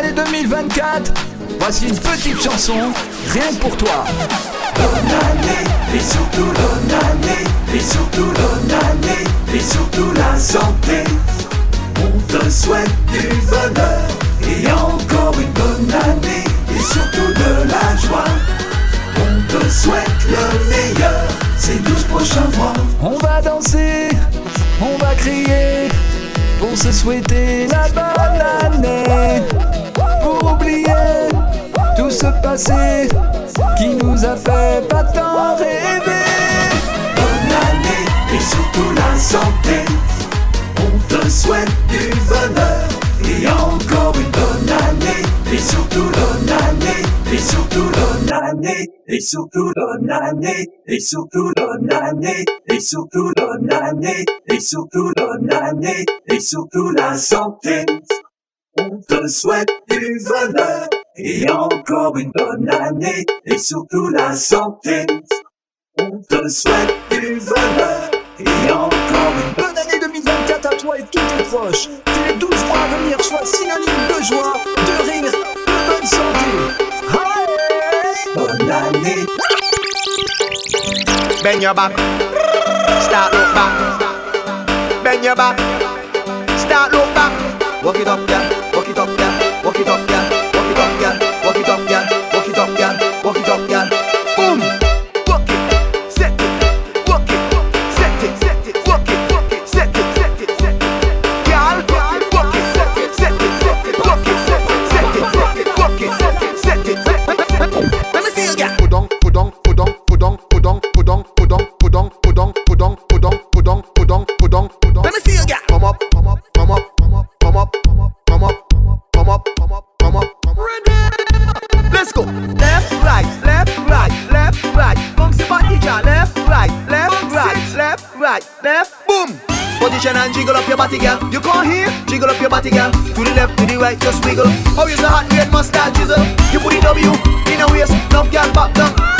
l'année 2024, voici une petite chanson, rien que pour toi. Bonne année, et surtout bonne année, et surtout bonne année, et surtout la santé. On te souhaite du bonheur, et encore une bonne année, et surtout de la joie. On te souhaite le meilleur, ces douze prochains mois. On va danser, on va crier, pour se souhaiter la bonne année. Oublier tout ce passé qui nous a fait pas tant rêver. Bonne année et surtout la santé. On te souhaite du bonheur et encore une bonne année. Et surtout bonne année, et surtout bonne année, et surtout bonne année, et surtout bonne année, et surtout bonne année, et surtout bonne année, et surtout la santé. On te souhaite du bonheur et encore une bonne année et surtout la santé. On te souhaite du bonheur et encore une Bonne année 2024 à toi et tous tes proches. Que les 12 mois à venir soient synonymes de joie, de rire, de bonne santé. Bonne année. Bend your back. Start look back. Bend your. Start look back. Walk it up, yeah. top go. Left, right, left, right, left, right. Bounce your body, girl. Left, right, left, right, left, right, left. Boom. Position and jiggle up your body, girl. You come hear? jiggle up your body, girl. To the left, to the right, just wiggle. Oh, you say hot red mustard chisel? You put the W in a waist, now girl back down.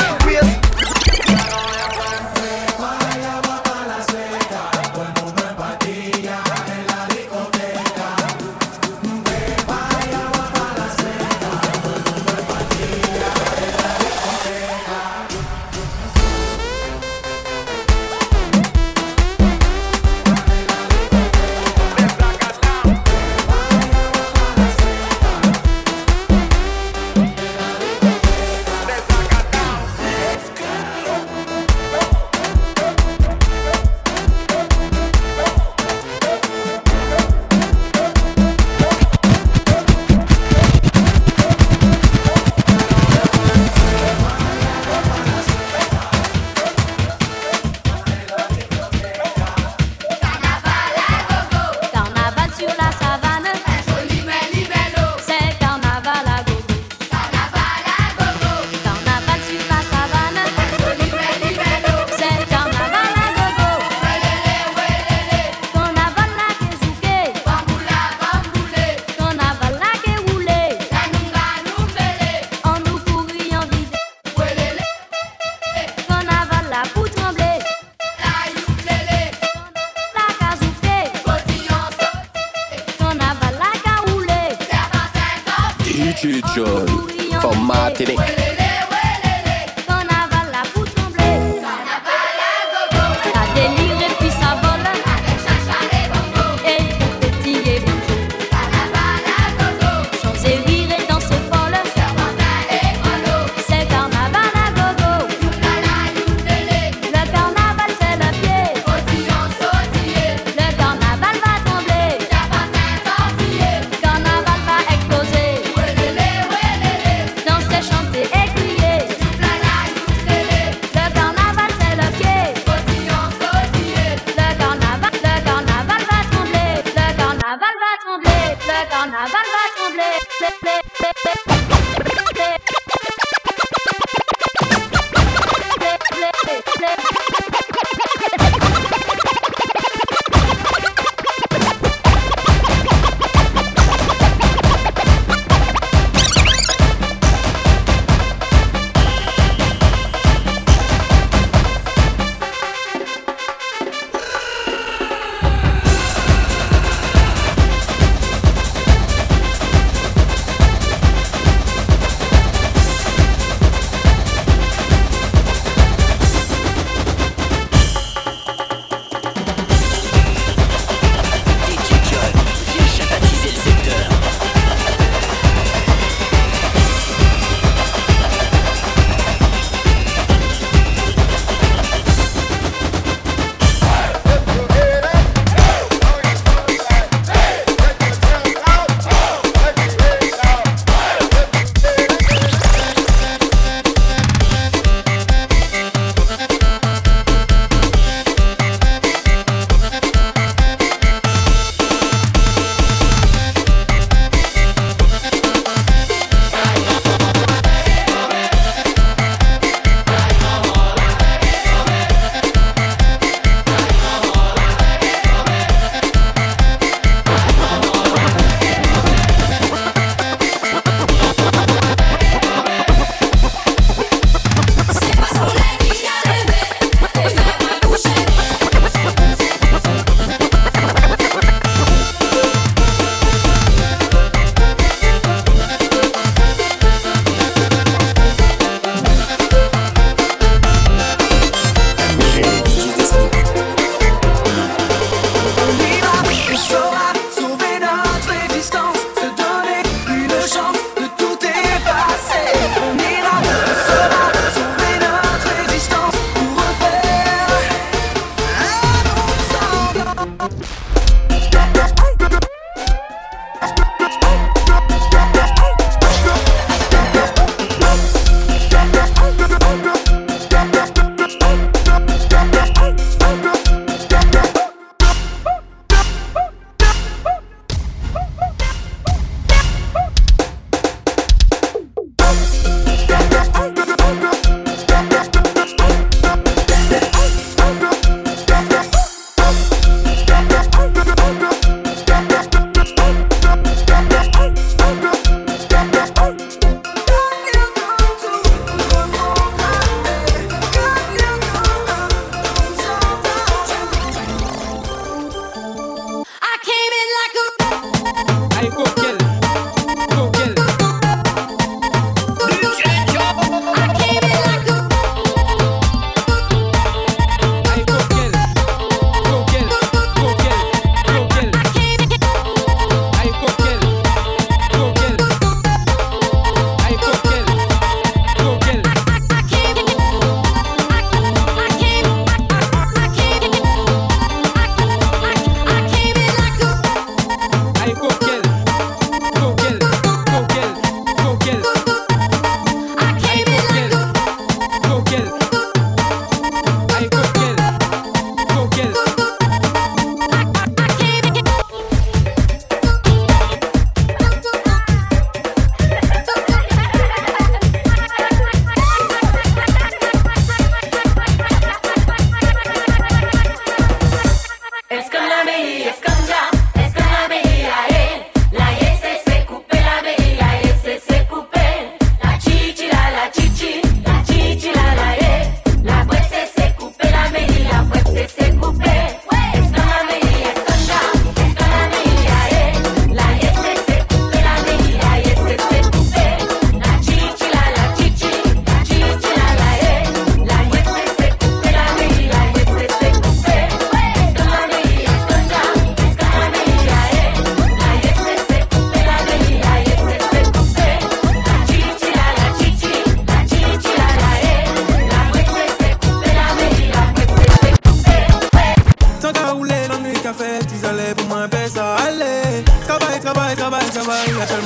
Angel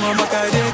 mama Macarena.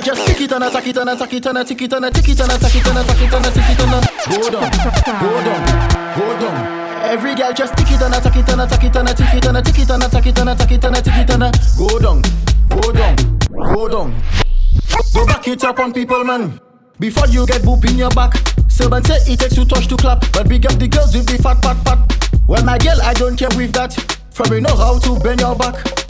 I just tick it and attack it and attack it and attack it and attack it and attack it and attack it and attack it and go down, go down, go down. Every girl just tick it and attack it and attack it and attack it and attack it and attack it and attack it and attack it and go down, go down, go down. Go back it up on people, man. Before you get boop in your back. Seven say it takes two touch to clap, but big up the girls with the fat pat pat. Well, my girl, I don't care with that. From you know how to bend your back.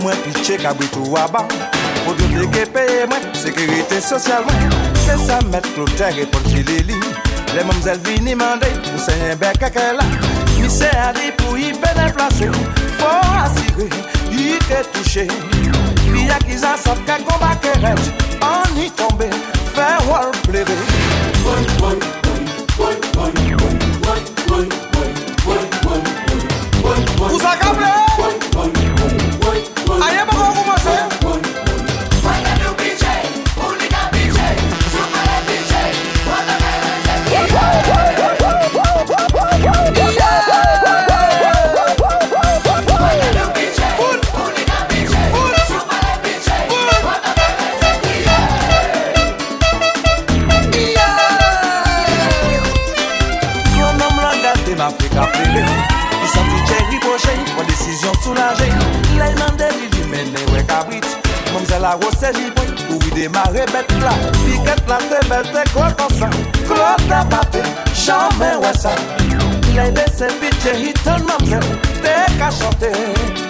mwen piche kabritou waba. Pou di te ke peye mwen Sekurite sosyal mwen. Se sa met kloter pon chilili. Le mamzel vini mande Pou se yen bek kake la. Mi se adi pou yi benen plase Fo asire yi ke touche. Piya ki za sap ka tombe Fe pleve Aye soulaje Lè nan de li di men ne wè kabrit Mom zè la wò se li pwen Ou vi demare bet la Piket la te bet te klotan sa Klotan pape, chanmen wè sa Lè de se bitje hiton mam zè Te ka chante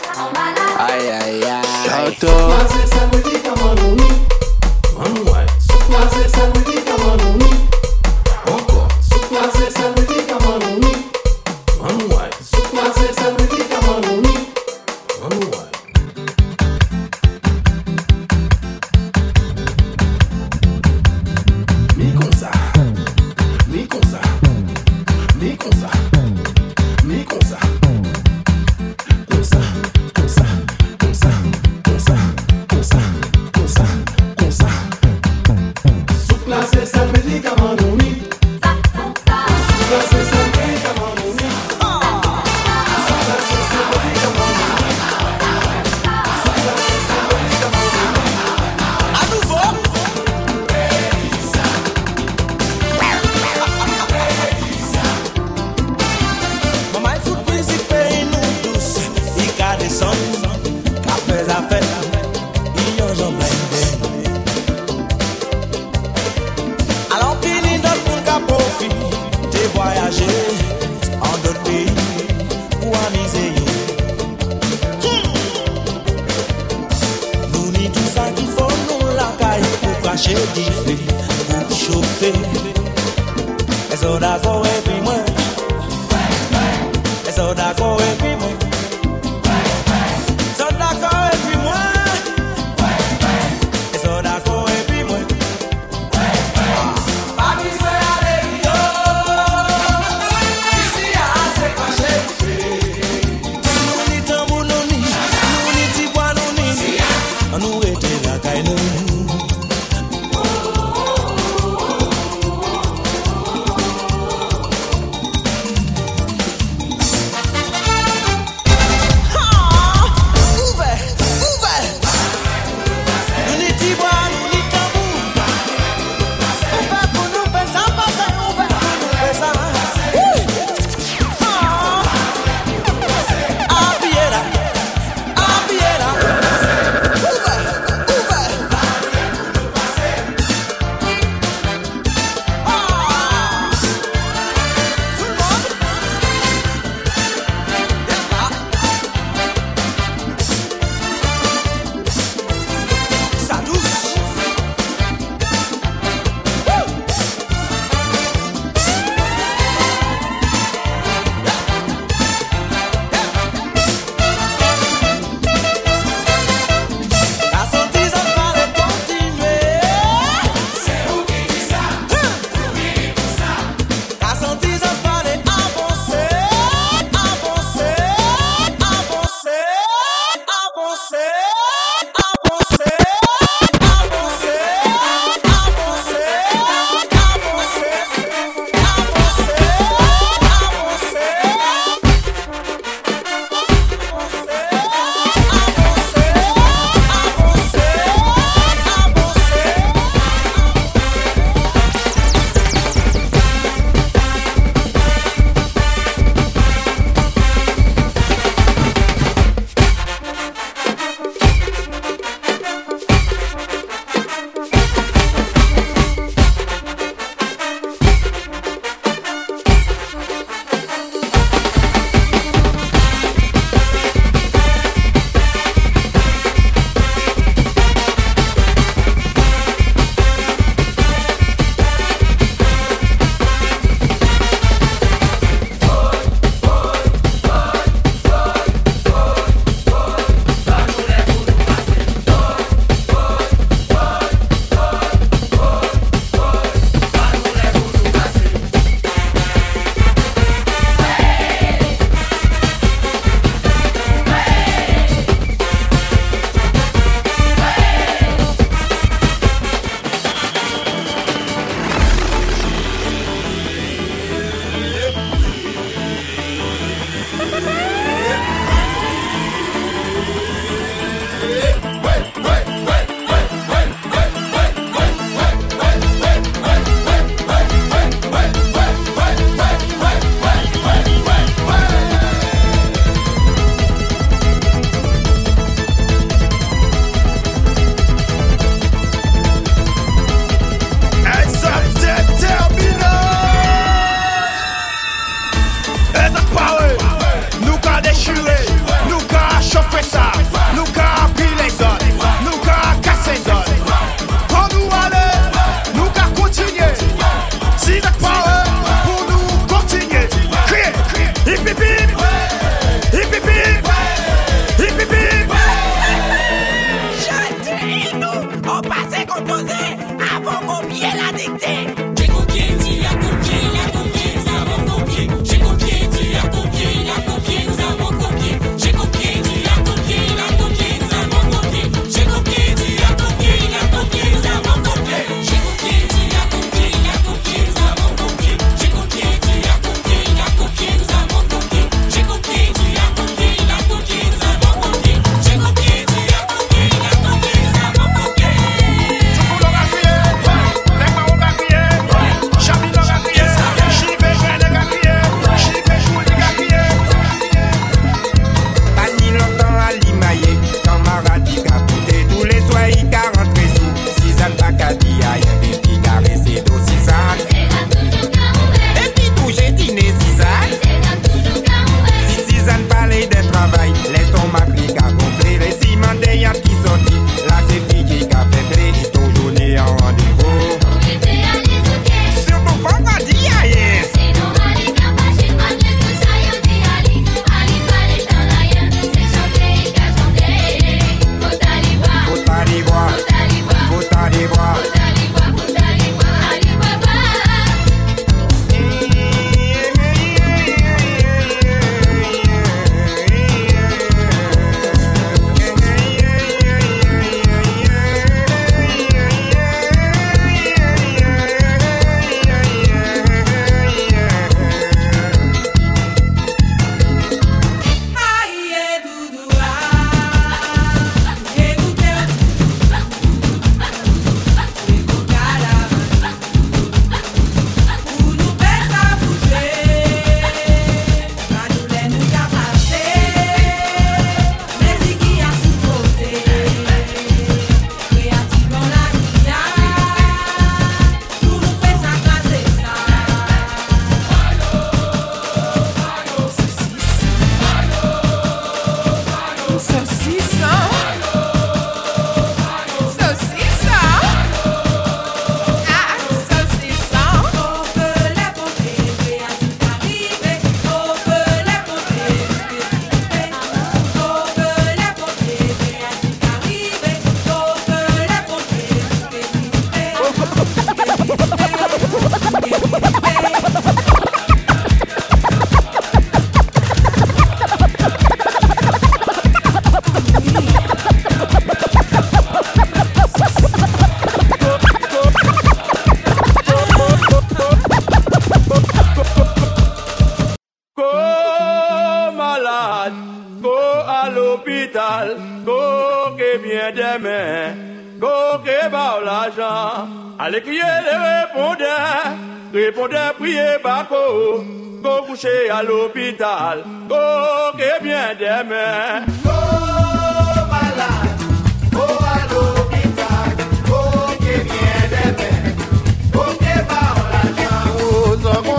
ça,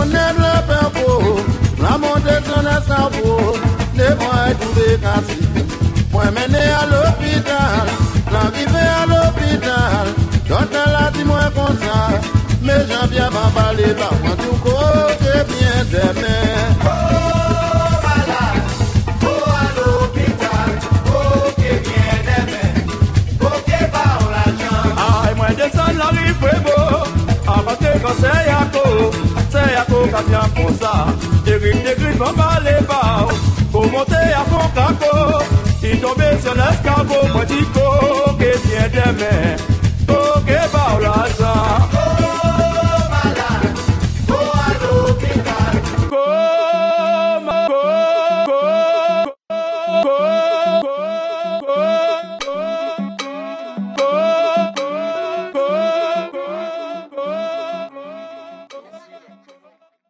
Konen le pepo La monte ton escapo Le mwen touve kasi. Mwen mene a l'hopital L'arrive a l'hopital Doktor la di mwen konsa Me jan bien pa pale pa mwen tou koke bien demen Ay, mwen desan la ri fuego Apate kan se yako. Se yako ka tiyan kon monte akokania mposa. Degridegrid mamaleba komonte akokako itombe sur l'escabo kwatiko kesiedeme